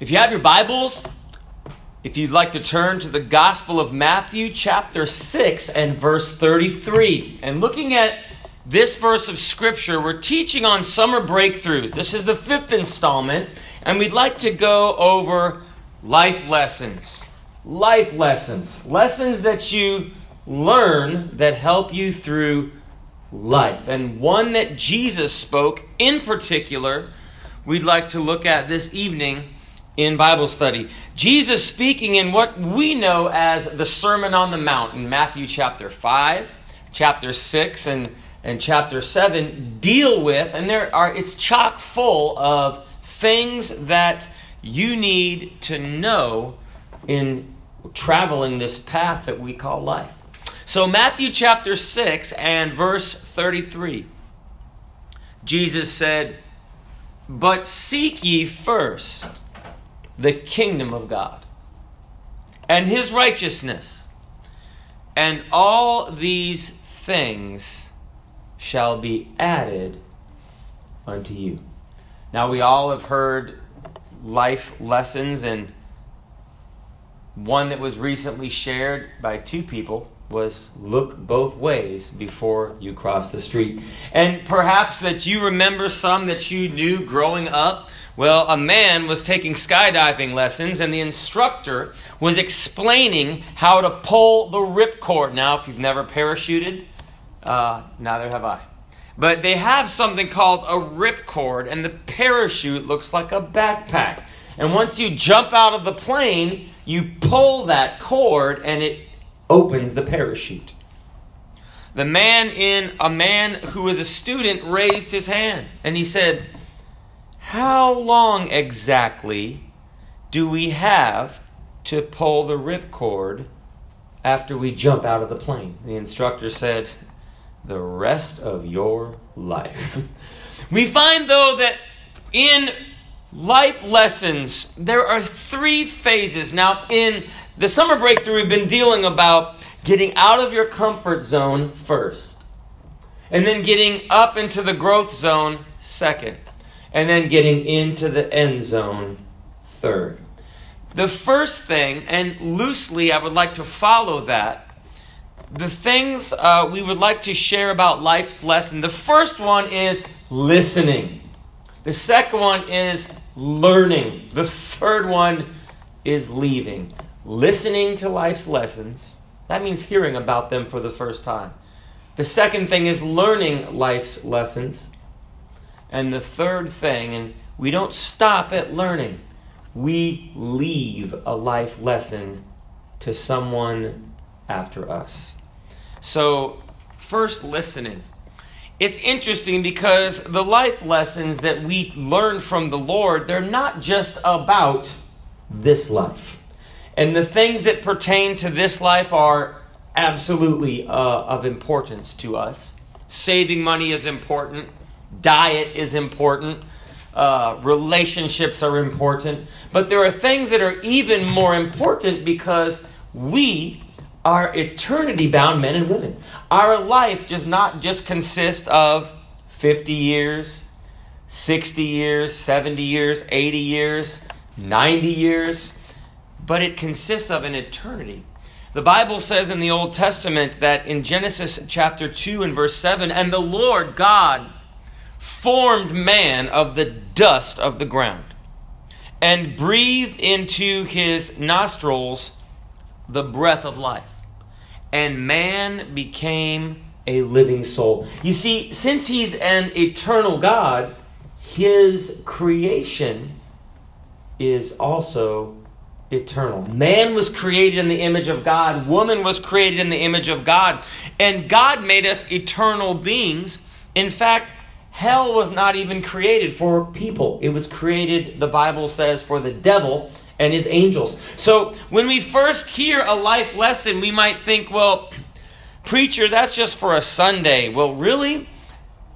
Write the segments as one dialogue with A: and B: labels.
A: If you have your Bibles, if you'd like to turn to the Gospel of Matthew, chapter 6 and verse 33, and looking at this verse of Scripture, we're teaching on summer breakthroughs. This is the fifth installment, and we'd like to go over life lessons. Life lessons. Lessons that you learn that help you through life. And one that Jesus spoke in particular, we'd like to look at this evening in Bible study. Jesus speaking in what we know as the Sermon on the Mount in Matthew chapter 5, chapter 6, and, and chapter 7 deal with, and there are it's chock full of things that you need to know in traveling this path that we call life. So, Matthew chapter 6 and verse 33, Jesus said, But seek ye first the kingdom of God and his righteousness, and all these things shall be added unto you. Now, we all have heard life lessons, and one that was recently shared by two people was look both ways before you cross the street. And perhaps that you remember some that you knew growing up. Well, a man was taking skydiving lessons, and the instructor was explaining how to pull the ripcord. Now, if you've never parachuted, uh, neither have I. But they have something called a ripcord, and the parachute looks like a backpack. And once you jump out of the plane, you pull that cord, and it opens the parachute. The man in a man who was a student raised his hand and he said, How long exactly do we have to pull the ripcord after we jump out of the plane? The instructor said, The rest of your life. we find, though, that in life lessons, there are three phases. Now, in the summer breakthrough, we've been dealing about getting out of your comfort zone first, and then getting up into the growth zone second, and then getting into the end zone third. The first thing, and loosely I would like to follow that, the things uh, we would like to share about life's lesson. The first one is listening. The second one is learning. The third one is leaving listening to life's lessons. That means hearing about them for the first time. The second thing is learning life's lessons. And the third thing, and we don't stop at learning, we leave a life lesson to someone after us. So, first, listening. It's interesting because the life lessons that we learn from the Lord, they're not just about this life. And the things that pertain to this life are absolutely uh, of importance to us. Saving money is important, diet is important, uh, relationships are important. But there are things that are even more important because we are eternity bound men and women. Our life does not just consist of 50 years, 60 years, 70 years, 80 years, 90 years but it consists of an eternity. The Bible says in the Old Testament that in Genesis chapter 2 and verse 7, and the Lord God formed man of the dust of the ground and breathed into his nostrils the breath of life. And man became a living soul. You see, since he's an eternal God, his creation is also eternal. Man was created in the image of God, woman was created in the image of God, and God made us eternal beings. In fact, hell was not even created for people, it was created, the Bible says, for the devil and his angels. So when we first hear a life lesson, we might think, well, preacher, that's just for a Sunday. Well, really,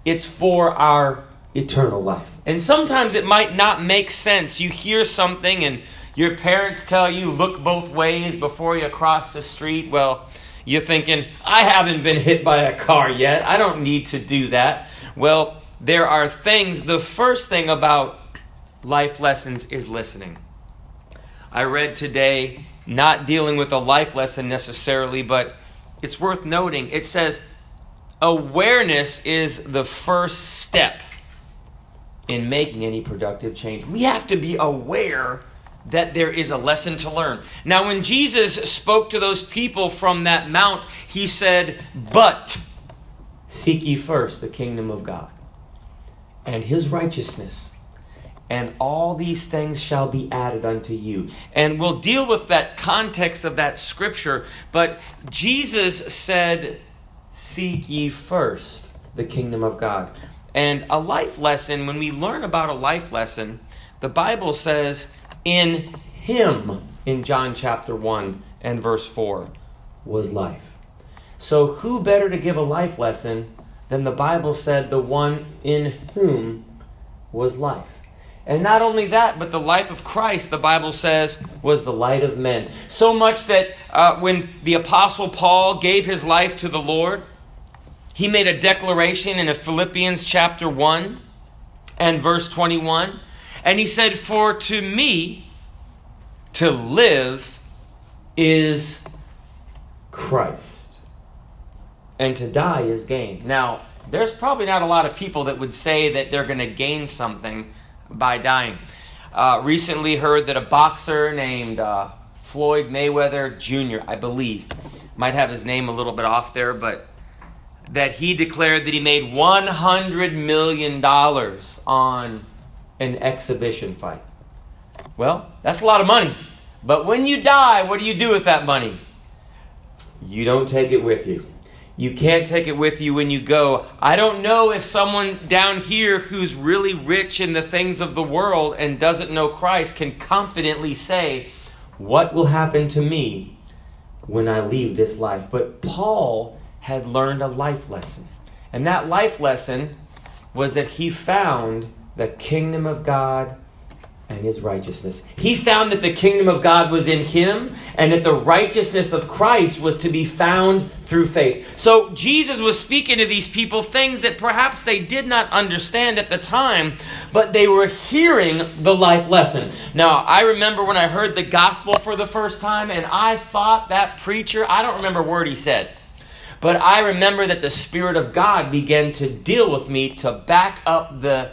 A: it's for our eternal life. And sometimes it might not make sense. You hear something and your parents tell you look both ways before you cross the street. Well, you're thinking, I haven't been hit by a car yet. I don't need to do that. Well, there are things. The first thing about life lessons is listening. I read today, not dealing with a life lesson necessarily, but it's worth noting. It says, awareness is the first step in making any productive change. We have to be aware that there is a lesson to learn. Now, when Jesus spoke to those people from that mount, he said, But seek ye first the kingdom of God and his righteousness, and all these things shall be added unto you. And we'll deal with that context of that scripture, but Jesus said, Seek ye first the kingdom of God. And a life lesson, when we learn about a life lesson, the Bible says, In him, in John chapter 1 and verse 4, was life. So, who better to give a life lesson than the Bible said, the one in whom was life? And not only that, but the life of Christ, the Bible says, was the light of men. So much that uh, when the Apostle Paul gave his life to the Lord, he made a declaration in Philippians chapter 1 and verse 21. And he said, For to me to live is Christ, and to die is gain. Now, there's probably not a lot of people that would say that they're going to gain something by dying. Uh, recently heard that a boxer named uh, Floyd Mayweather Jr., I believe, might have his name a little bit off there, but that he declared that he made $100 million on an exhibition fight. Well, that's a lot of money. But when you die, what do you do with that money? You don't take it with you. You can't take it with you when you go. I don't know if someone down here who's really rich in the things of the world and doesn't know Christ can confidently say, What will happen to me when I leave this life? But Paul had learned a life lesson. And that life lesson was that he found the kingdom of God and his righteousness. He found that the kingdom of God was in him and that the righteousness of Christ was to be found through faith. So Jesus was speaking to these people things that perhaps they did not understand at the time, but they were hearing the life lesson. Now, I remember when I heard the gospel for the first time and I thought that preacher, I don't remember a word he said. But I remember that the Spirit of God began to deal with me to back up the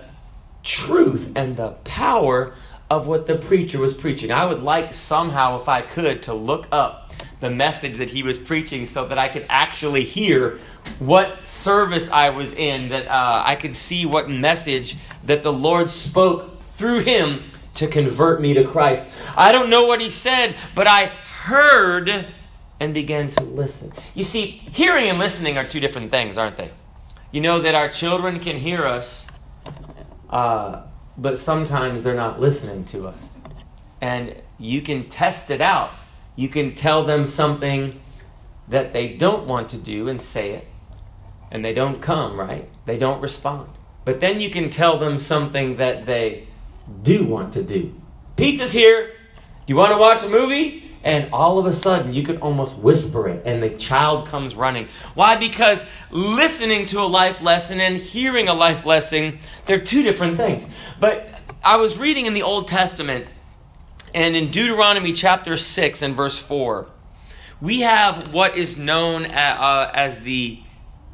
A: truth and the power of what the preacher was preaching. I would like somehow, if I could, to look up the message that he was preaching so that I could actually hear what service I was in, that uh, I could see what message that the Lord spoke through him to convert me to Christ. I don't know what he said, but I heard and began to listen. You see, hearing and listening are two different things, aren't they? You know that our children can hear us, uh, but sometimes they're not listening to us. And you can test it out. You can tell them something that they don't want to do and say it, and they don't come, right? They don't respond. But then you can tell them something that they do want to do. Pizza's here. Do you want to watch a movie? And all of a sudden you can almost whisper it and the child comes running. Why? Because listening to a life lesson and hearing a life lesson they're two different things. But i was reading in the old testament and in deuteronomy chapter 6 and verse 4 we have what is known uh, as the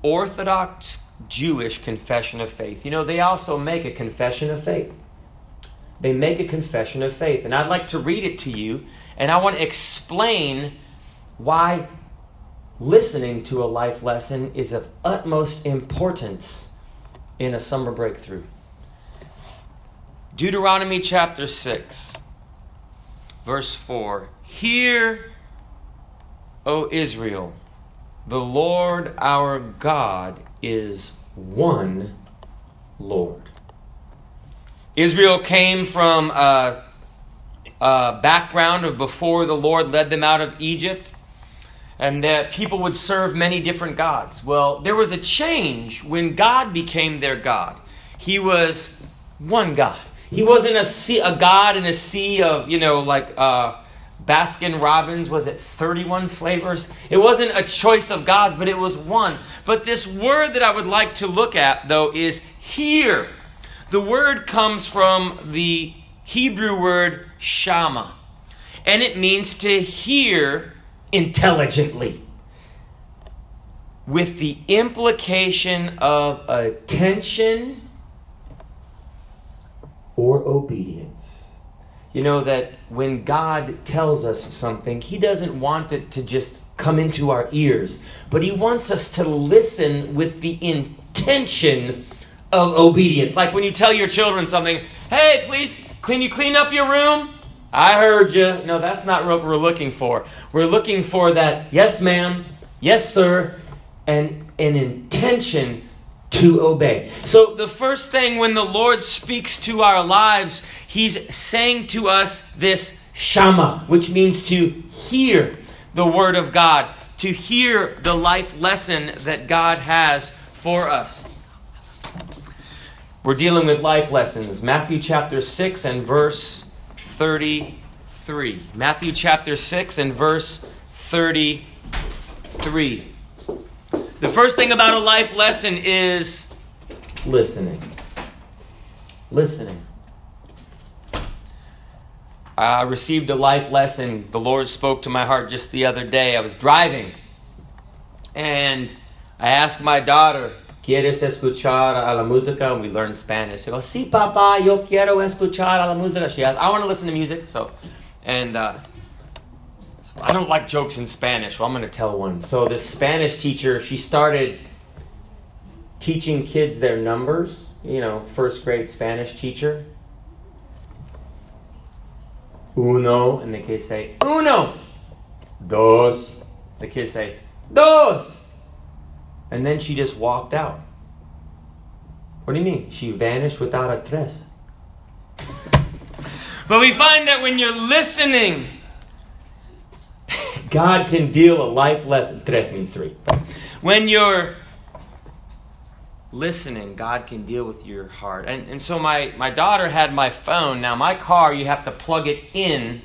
A: orthodox jewish confession of faith. You know they also make a confession of faith they make a confession of faith and i'd like to read it to you and I want to explain why listening to a life lesson is of utmost importance in a summer breakthrough. Deuteronomy chapter 6, verse 4. Hear, O Israel, the Lord our God is one Lord. Israel came from a, uh, background of before the Lord led them out of Egypt, and that people would serve many different gods. Well, there was a change when God became their God. He was one God. He wasn't a, sea, a God in a sea of, you know, like uh, Baskin Robbins, was it 31 flavors? It wasn't a choice of gods, but it was one. But this word that I would like to look at, though, is here. The word comes from the Hebrew word shama. and it means to hear intelligently with the implication of attention or obedience. You know that when God tells us something, He doesn't want it to just come into our ears, but He wants us to listen with the intention of obedience. Like when you tell your children something, hey, please, can you clean up your room? I heard you. No, that's not what we're looking for. We're looking for that, yes, ma'am, yes, sir, and an intention to obey. So, the first thing when the Lord speaks to our lives, He's saying to us this shama, which means to hear the Word of God, to hear the life lesson that God has for us. We're dealing with life lessons. Matthew chapter 6 and verse 33. Matthew chapter 6 and verse 33. The first thing about a life lesson is listening. Listening. I received a life lesson. The Lord spoke to my heart just the other day. I was driving and I asked my daughter, ¿Quieres escuchar a la música? And we learn Spanish. She goes, Sí, papá, yo quiero escuchar a la música. She asked, I want to listen to music. So, and uh, I don't like jokes in Spanish, so I'm going to tell one. So this Spanish teacher, she started teaching kids their numbers. You know, first grade Spanish teacher. Uno, and the kids say uno. Dos, the kids say dos. And then she just walked out. What do you mean? She vanished without a tres. but we find that when you're listening God can deal a life lesson. Tres means three. When you're listening, God can deal with your heart. And, and so my, my daughter had my phone. Now, my car, you have to plug it in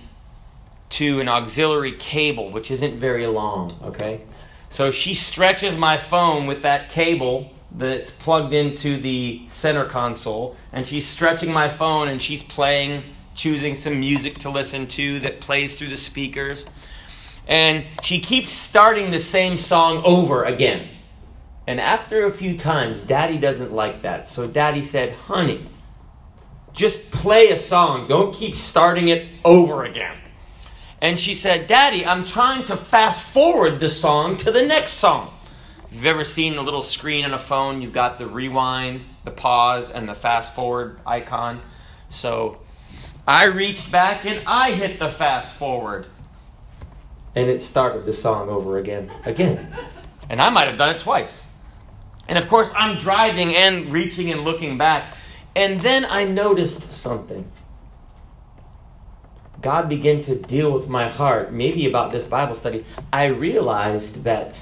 A: to an auxiliary cable, which isn't very long, okay? So she stretches my phone with that cable that's plugged into the center console, and she's stretching my phone and she's playing, choosing some music to listen to that plays through the speakers. And she keeps starting the same song over again. And after a few times, Daddy doesn't like that. So Daddy said, Honey, just play a song. Don't keep starting it over again. And she said, Daddy, I'm trying to fast forward the song to the next song. If you've ever seen the little screen on a phone, you've got the rewind, the pause, and the fast forward icon. So I reached back and I hit the fast forward and it started the song over again, again. And I might have done it twice. And of course, I'm driving and reaching and looking back. And then I noticed something. God began to deal with my heart, maybe about this Bible study. I realized that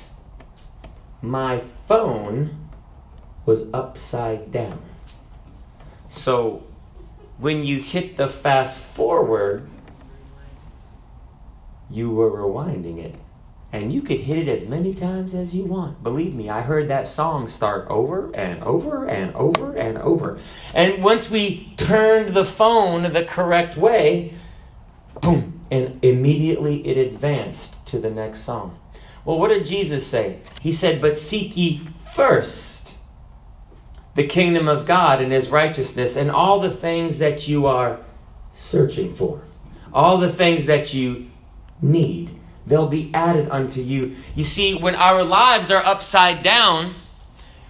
A: my phone was upside down. So when you hit the fast forward, you were rewinding it. And you could hit it as many times as you want. Believe me, I heard that song start over and over and over and over. And once we turned the phone the correct way, boom, and immediately it advanced to the next song. Well, what did Jesus say? He said, But seek ye first the kingdom of God and his righteousness and all the things that you are searching for, all the things that you need. They'll be added unto you. You see, when our lives are upside down,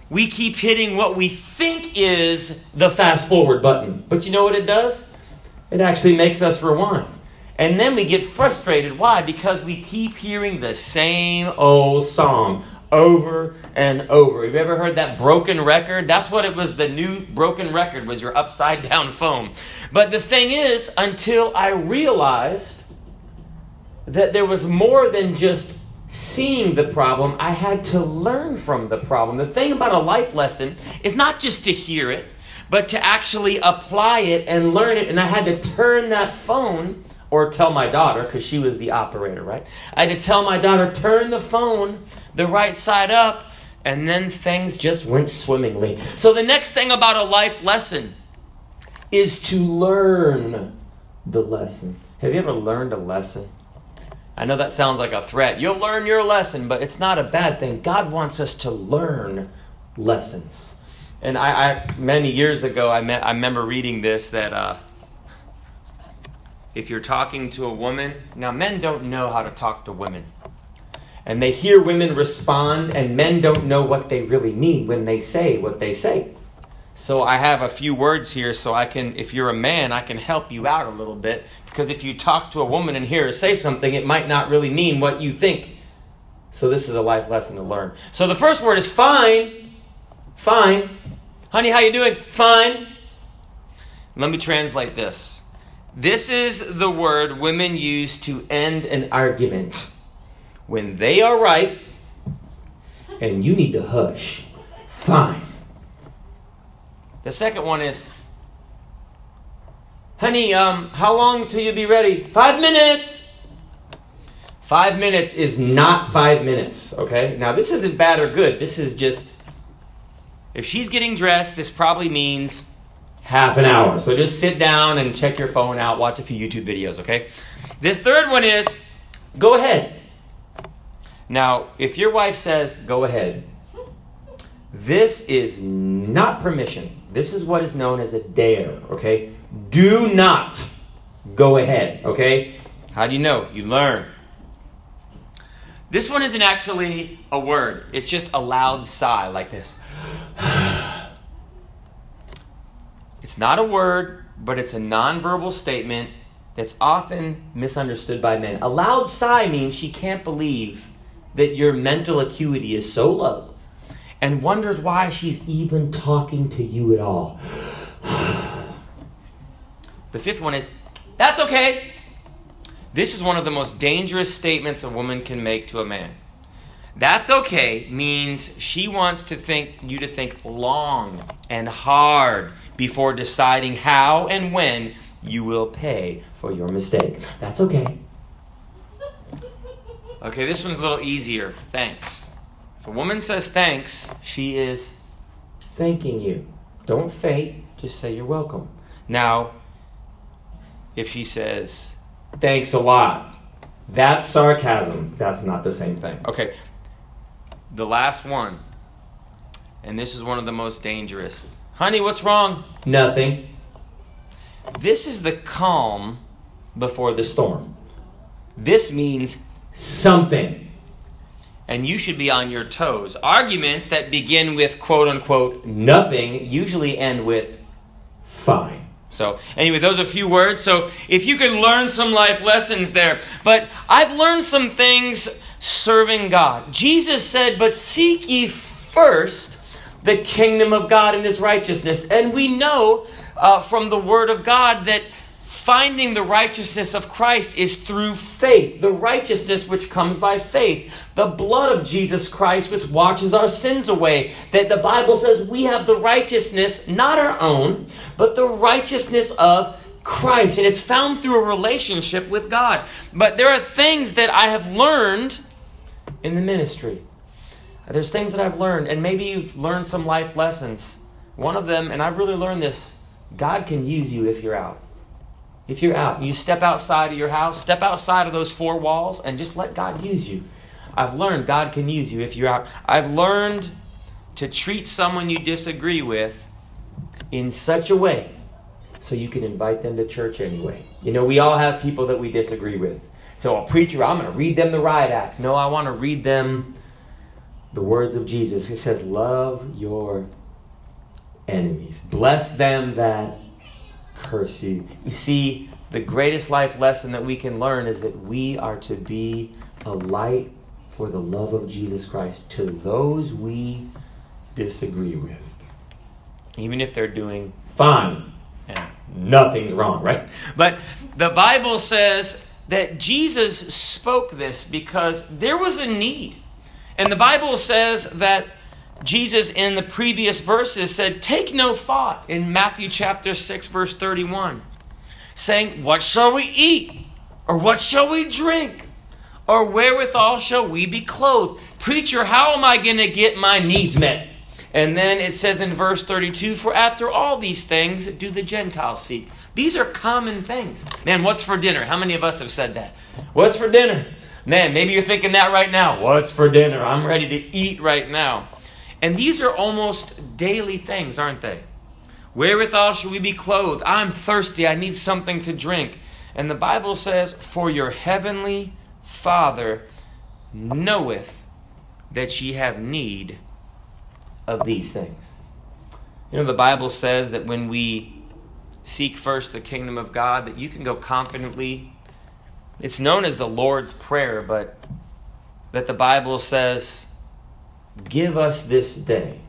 A: we keep hitting what we think is the fast forward button. But you know what it does? It actually makes us rewind. And then we get frustrated. Why? Because we keep hearing the same old song over and over. Have you ever heard that broken record? That's what it was. The new broken record was your upside down phone. But the thing is, until I realized that there was more than just seeing the problem, I had to learn from the problem. The thing about a life lesson is not just to hear it, but to actually apply it and learn it. And I had to turn that phone or tell my daughter, because she was the operator, right? I had to tell my daughter, turn the phone the right side up, and then things just went swimmingly. So the next thing about a life lesson is to learn the lesson. Have you ever learned a lesson? I know that sounds like a threat. You'll learn your lesson, but it's not a bad thing. God wants us to learn lessons. And I, I many years ago, I, met, I remember reading this that uh, if you're talking to a woman, now men don't know how to talk to women. And they hear women respond, and men don't know what they really mean when they say what they say. So I have a few words here so I can, if you're a man, I can help you out a little bit. Because if you talk to a woman and hear her say something, it might not really mean what you think. So this is a life lesson to learn. So the first word is fine. Fine. Honey, how you doing? Fine. Let me translate this. This is the word women use to end an argument. When they are right and you need to hush. Fine. The second one is, honey, um, how long till you be ready? Five minutes. Five minutes is not five minutes, okay? Now, this isn't bad or good. This is just, if she's getting dressed, this probably means half an hour. So just sit down and check your phone out, watch a few YouTube videos, okay? This third one is, go ahead. Now, if your wife says, go ahead, this is not permission. This is what is known as a dare, okay? Do not go ahead, okay? How do you know? You learn. This one isn't actually a word, it's just a loud sigh like this. It's not a word, but it's a nonverbal statement that's often misunderstood by men. A loud sigh means she can't believe that your mental acuity is so low and wonders why she's even talking to you at all. the fifth one is, that's okay. This is one of the most dangerous statements a woman can make to a man. That's okay means she wants to think you to think long and hard before deciding how and when you will pay for your mistake. That's okay. Okay, this one's a little easier. Thanks. If a woman says thanks, she is thanking you. Don't fake, just say you're welcome. Now, if she says thanks a lot, that's sarcasm. That's not the same thing. Okay, the last one, and this is one of the most dangerous. Honey, what's wrong? Nothing. This is the calm before the storm. This means something and you should be on your toes. Arguments that begin with quote unquote nothing usually end with fine. So, anyway, those are a few words. So, if you could learn some life lessons there. But I've learned some things serving God. Jesus said, But seek ye first the kingdom of God and his righteousness. And we know uh, from the word of God that finding the righteousness of Christ is through faith, the righteousness which comes by faith, the blood of Jesus Christ which washes our sins away. That the Bible says we have the righteousness, not our own, but the righteousness of Christ. And it's found through a relationship with God. But there are things that I have learned in the ministry. There's things that I've learned, and maybe you've learned some life lessons. One of them, and I've really learned this God can use you if you're out if you're out, you step outside of your house, step outside of those four walls, and just let God use you. I've learned God can use you if you're out. I've learned to treat someone you disagree with in such a way so you can invite them to church anyway. You know, we all have people that we disagree with. So, a preacher, I'm going to read them the riot act. No, I want to read them the words of Jesus. He says, Love your enemies, bless them that curse you. You see, the greatest life lesson that we can learn is that we are to be a light for the love of Jesus Christ to those we disagree with. Even if they're doing fine and nothing's wrong, right? But the Bible says that Jesus spoke this because there was a need. And the Bible says that Jesus in the previous verses said, Take no thought in Matthew chapter 6, verse 31, saying, What shall we eat? Or what shall we drink? Or wherewithal shall we be clothed? Preacher, how am I going to get my needs met? And then it says in verse 32 For after all these things do the Gentiles seek. These are common things. Man, what's for dinner? How many of us have said that? What's for dinner? Man, maybe you're thinking that right now. What's for dinner? I'm ready to eat right now. And these are almost daily things, aren't they? Wherewithal shall we be clothed? I'm thirsty. I need something to drink. And the Bible says, For your heavenly Father knoweth that ye have need of these things. You know, the Bible says that when we seek first the kingdom of God, that you can go confidently. It's known as the Lord's Prayer, but that the Bible says, Give us this day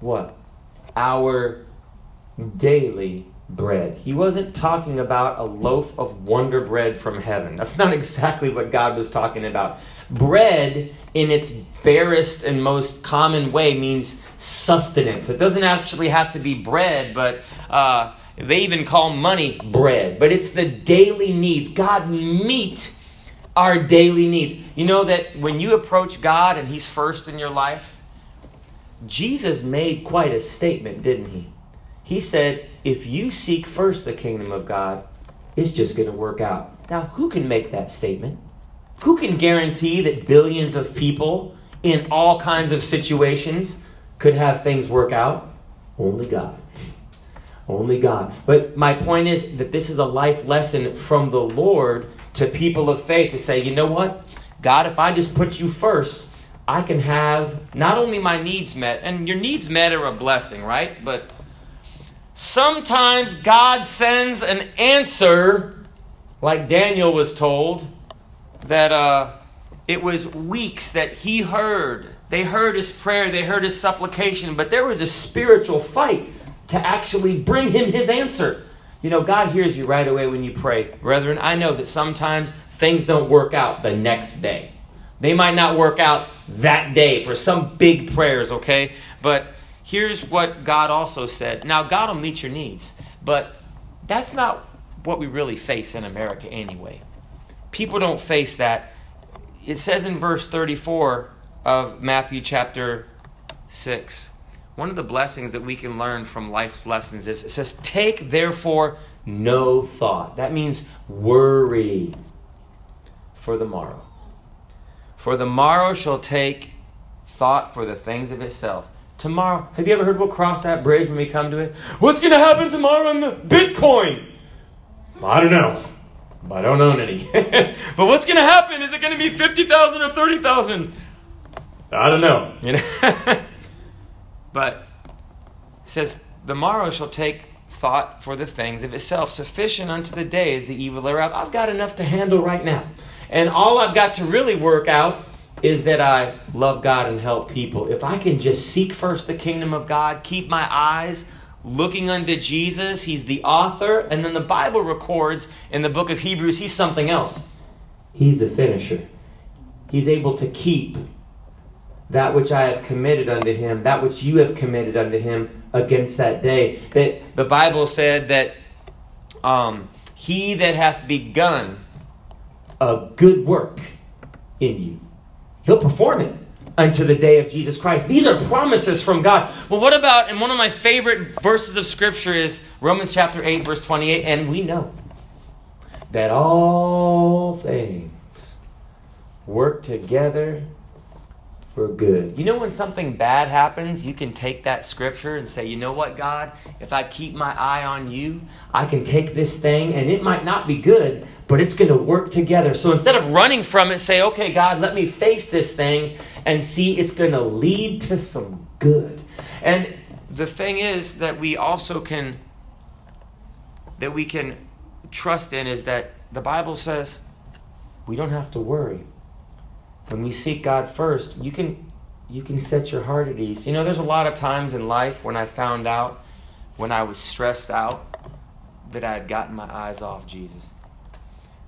A: what? Our daily bread. He wasn't talking about a loaf of wonder bread from heaven. That's not exactly what God was talking about. Bread, in its barest and most common way, means sustenance. It doesn't actually have to be bread, but uh, they even call money bread. But it's the daily needs. God meet our daily needs. You know that when you approach God and He's first in your life, Jesus made quite a statement, didn't he? He said, if you seek first the kingdom of God, it's just going to work out. Now, who can make that statement? Who can guarantee that billions of people in all kinds of situations could have things work out? Only God. Only God. But my point is that this is a life lesson from the Lord to people of faith to say, you know what? God, if I just put you first, I can have not only my needs met, and your needs met are a blessing, right? But Sometimes God sends an answer, like Daniel was told, that uh, it was weeks that he heard. They heard his prayer, they heard his supplication, but there was a spiritual fight to actually bring him his answer. You know, God hears you right away when you pray. Brethren, I know that sometimes things don't work out the next day. They might not work out that day for some big prayers, okay? But here's what God also said. Now, God will meet your needs, but that's not what we really face in America anyway. People don't face that. It says in verse 34 of Matthew chapter 6, one of the blessings that we can learn from life's lessons is it says, Take therefore no thought. That means worry for the morrow. For the morrow shall take thought for the things of itself. Tomorrow, have you ever heard we'll cross that bridge when we come to it? What's going to happen tomorrow in the Bitcoin? I don't know. I don't own any. but what's going to happen? Is it going to be 50,000 or 30,000? I don't know. You know? but it says, The morrow shall take thought for the things of itself. Sufficient unto the day is the evil thereof. I've got enough to handle right now. And all I've got to really work out is that I love God and help people. If I can just seek first the kingdom of God, keep my eyes looking unto Jesus, He's the author, and then the Bible records in the book of Hebrews, He's something else. He's the finisher. He's able to keep that which I have committed unto Him, that which you have committed unto Him against that day. That the Bible said that um, He that hath begun a good work in you He'll perform it unto the day of Jesus Christ. These are promises from God. Well, what about, and one of my favorite verses of Scripture is Romans chapter 8, verse 28, and we know that all things work together for good. You know, when something bad happens, you can take that scripture and say, you know what, God, if I keep my eye on you, I can take this thing and it might not be good, but it's going to work together. So instead of running from it, say, okay, God, let me face this thing and see it's going to lead to some good. And the thing is that we also can that we can trust in is that the Bible says we don't have to worry when we seek God first, you can you can set your heart at ease. You know, there's a lot of times in life when I found out when I was stressed out that I had gotten my eyes off Jesus.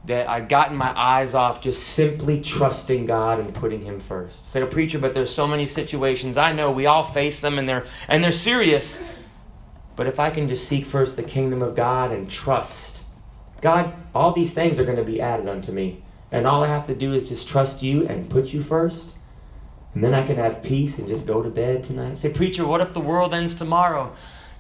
A: That I'd gotten my eyes off just simply trusting God and putting Him first. Say a preacher, but there's so many situations I know we all face them and they're and they're serious. But if I can just seek first the kingdom of God and trust, God, all these things are going to be added unto me. And all I have to do is just trust you and put you first. And then I can have peace and just go to bed tonight. Say, preacher, what if the world ends tomorrow?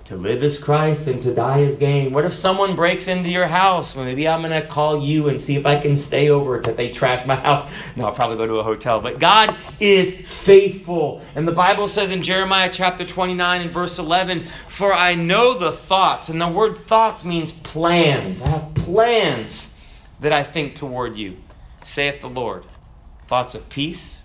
A: To live is Christ and to die is gain. What if someone breaks into your house? Well, maybe I'm going to call you and see if I can stay over that they trash my house. No, I'll probably go to a hotel. But God is faithful. And the Bible says in Jeremiah chapter 29 and verse 11, For I know the thoughts. And the word thoughts means plans. I have plans that I think toward you, saith the Lord. Thoughts of peace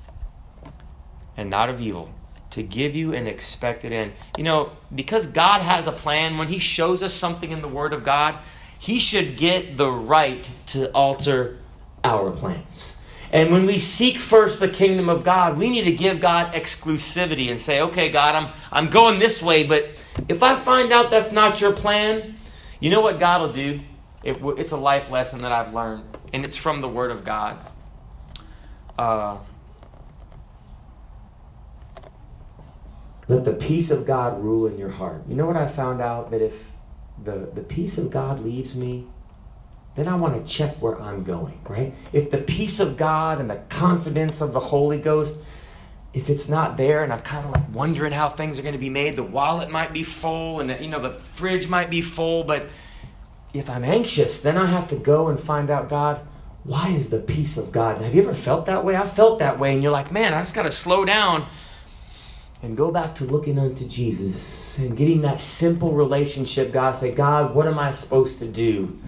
A: and not of evil to give you an expected end. You know, because God has a plan, when He shows us something in the Word of God, He should get the right to alter our plans. And when we seek first the kingdom of God, we need to give God exclusivity and say, okay, God, I'm, I'm going this way, but if I find out that's not your plan, you know what God will do? It, it's a life lesson that I've learned, and it's from the Word of God. Uh, Let the peace of God rule in your heart. You know what I found out? That if the, the peace of God leaves me, then I want to check where I'm going, right? If the peace of God and the confidence of the Holy Ghost, if it's not there and I'm kind of like wondering how things are going to be made, the wallet might be full and you know the fridge might be full, but if I'm anxious, then I have to go and find out God, why is the peace of God? Have you ever felt that way? I felt that way and you're like, man, I just got to slow down and go back to looking unto Jesus and getting that simple relationship. God, say, God, what am I supposed to do?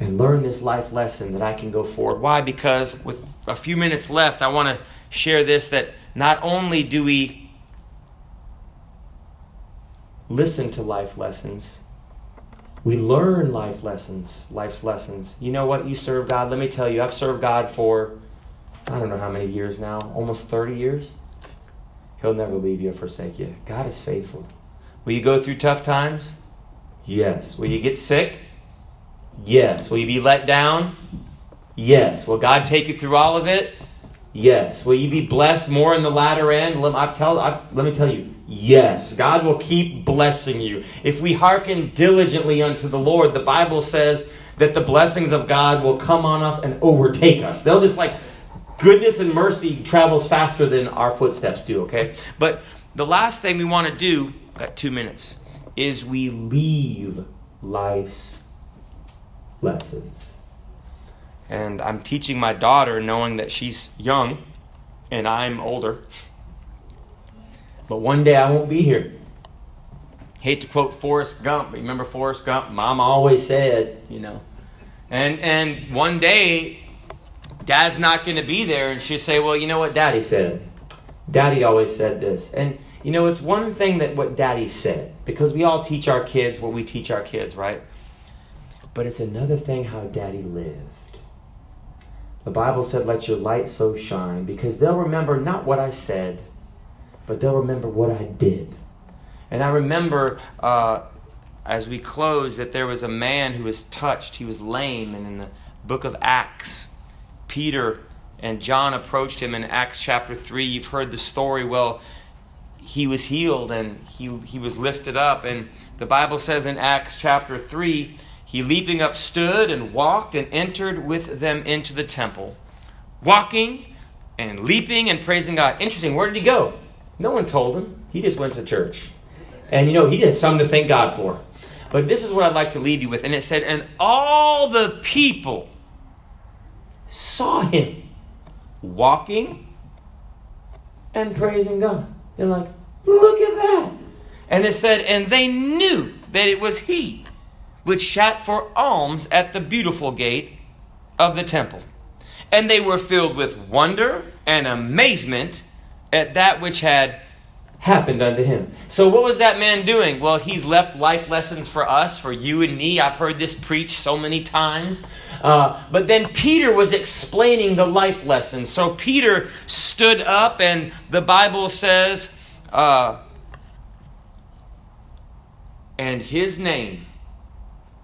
A: And learn this life lesson that I can go forward. Why? Because with a few minutes left, I want to share this that not only do we listen to life lessons, we learn life lessons, life's lessons. You know what? You serve God. Let me tell you, I've served God for I don't know how many years now, almost 30 years. He'll never leave you or forsake you. God is faithful. Will you go through tough times? Yes. Will you get sick? Yes. Will you be let down? Yes. Will God take you through all of it? Yes. Will you be blessed more in the latter end? Let, I tell, I, let me tell you, yes. God will keep blessing you. If we hearken diligently unto the Lord, the Bible says that the blessings of God will come on us and overtake us. They'll just like goodness and mercy travels faster than our footsteps do, okay? But the last thing we want to do, at two minutes, is we leave life's lessons. And I'm teaching my daughter knowing that she's young and I'm older. But one day I won't be here. Hate to quote Forrest Gump. But you remember Forrest Gump? Mom always said, you know. And and one day dad's not going to be there. And she'll say, well, you know what daddy said? Daddy always said this. And, you know, it's one thing that what daddy said, because we all teach our kids what we teach our kids, right? But it's another thing how daddy lived. The Bible said, let your light so shine, because they'll remember not what I said, but they'll remember what I did. And I remember uh, as we close that there was a man who was touched. He was lame, and in the book of Acts, Peter and John approached him in Acts chapter 3. You've heard the story. Well, he was healed and he, he was lifted up. And the Bible says in Acts chapter 3 he leaping up stood and walked and entered with them into the temple, walking and leaping and praising God. Interesting. Where did he go? No one told him. He just went to church. And you know, he did something to thank God for. But this is what I'd like to leave you with. And it said, And all the people saw him walking and praising God. They're like, look at that. And it said, and they knew that it was he which sat for alms at the beautiful gate of the temple. And they were filled with wonder and amazement at that which had happened unto him. So, what was that man doing? Well, he's left life lessons for us, for you and me. I've heard this preached so many times. Uh, but then Peter was explaining the life lesson. So, Peter stood up, and the Bible says, uh, and his name,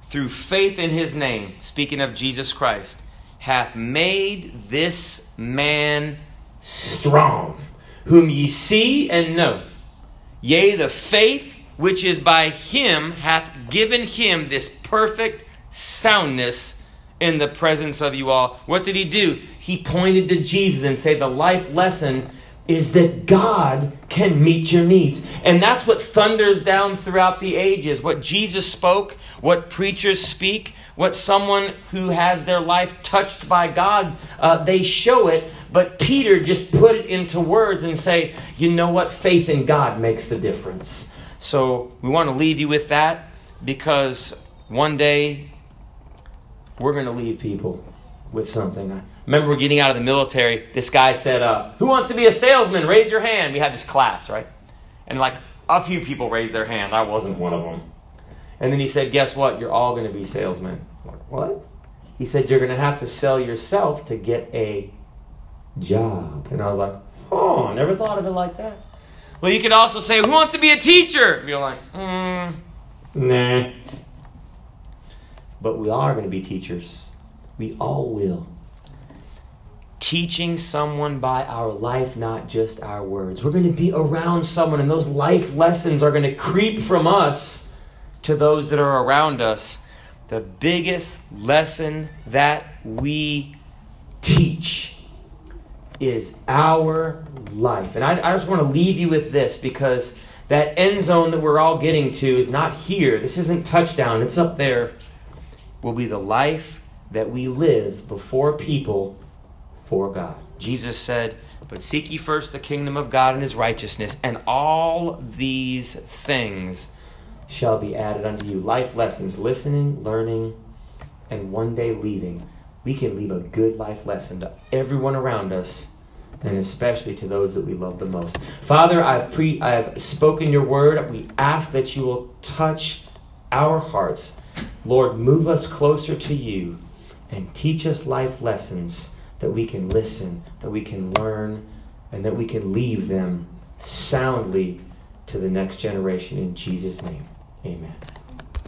A: through faith in his name, speaking of Jesus Christ, hath made this man strong whom ye see and know. Yea, the faith which is by him hath given him this perfect soundness in the presence of you all. What did he do? He pointed to Jesus and said, The life lesson is that God can meet your needs. And that's what thunders down throughout the ages. What Jesus spoke, what preachers speak, what someone who has their life touched by God, uh, they show it. But Peter just put it into words and say, you know what? Faith in God makes the difference. So we want to leave you with that because one day we're going to leave people with something remember we're getting out of the military. This guy said, uh, "Who wants to be a salesman? Raise your hand." We had this class, right? And like a few people raised their hand. I wasn't one of them. And then he said, "Guess what? You're all going to be salesmen." Like, what? He said, "You're going to have to sell yourself to get a job." And I was like, "Oh, I never thought of it like that." Well, you could also say, "Who wants to be a teacher?" You're like, mm, "Nah." But we are going to be teachers. We all will teaching someone by our life, not just our words. We're going to be around someone, and those life lessons are going to creep from us to those that are around us. The biggest lesson that we teach is our life. And I, I just want to leave you with this because that end zone that we're all getting to is not here. This isn't touchdown, it's up there. Will be the life that we live before people for God. Jesus said, But seek ye first the kingdom of God and his righteousness, and all these things shall be added unto you. Life lessons, listening, learning, and one day leaving. We can leave a good life lesson to everyone around us and especially to those that we love the most. Father, I've pre I've spoken your word. We ask that you will touch our hearts. Lord, move us closer to you and teach us life lessons that we can listen, that we can learn, and that we can leave them soundly to the next generation in Jesus' name. Amen.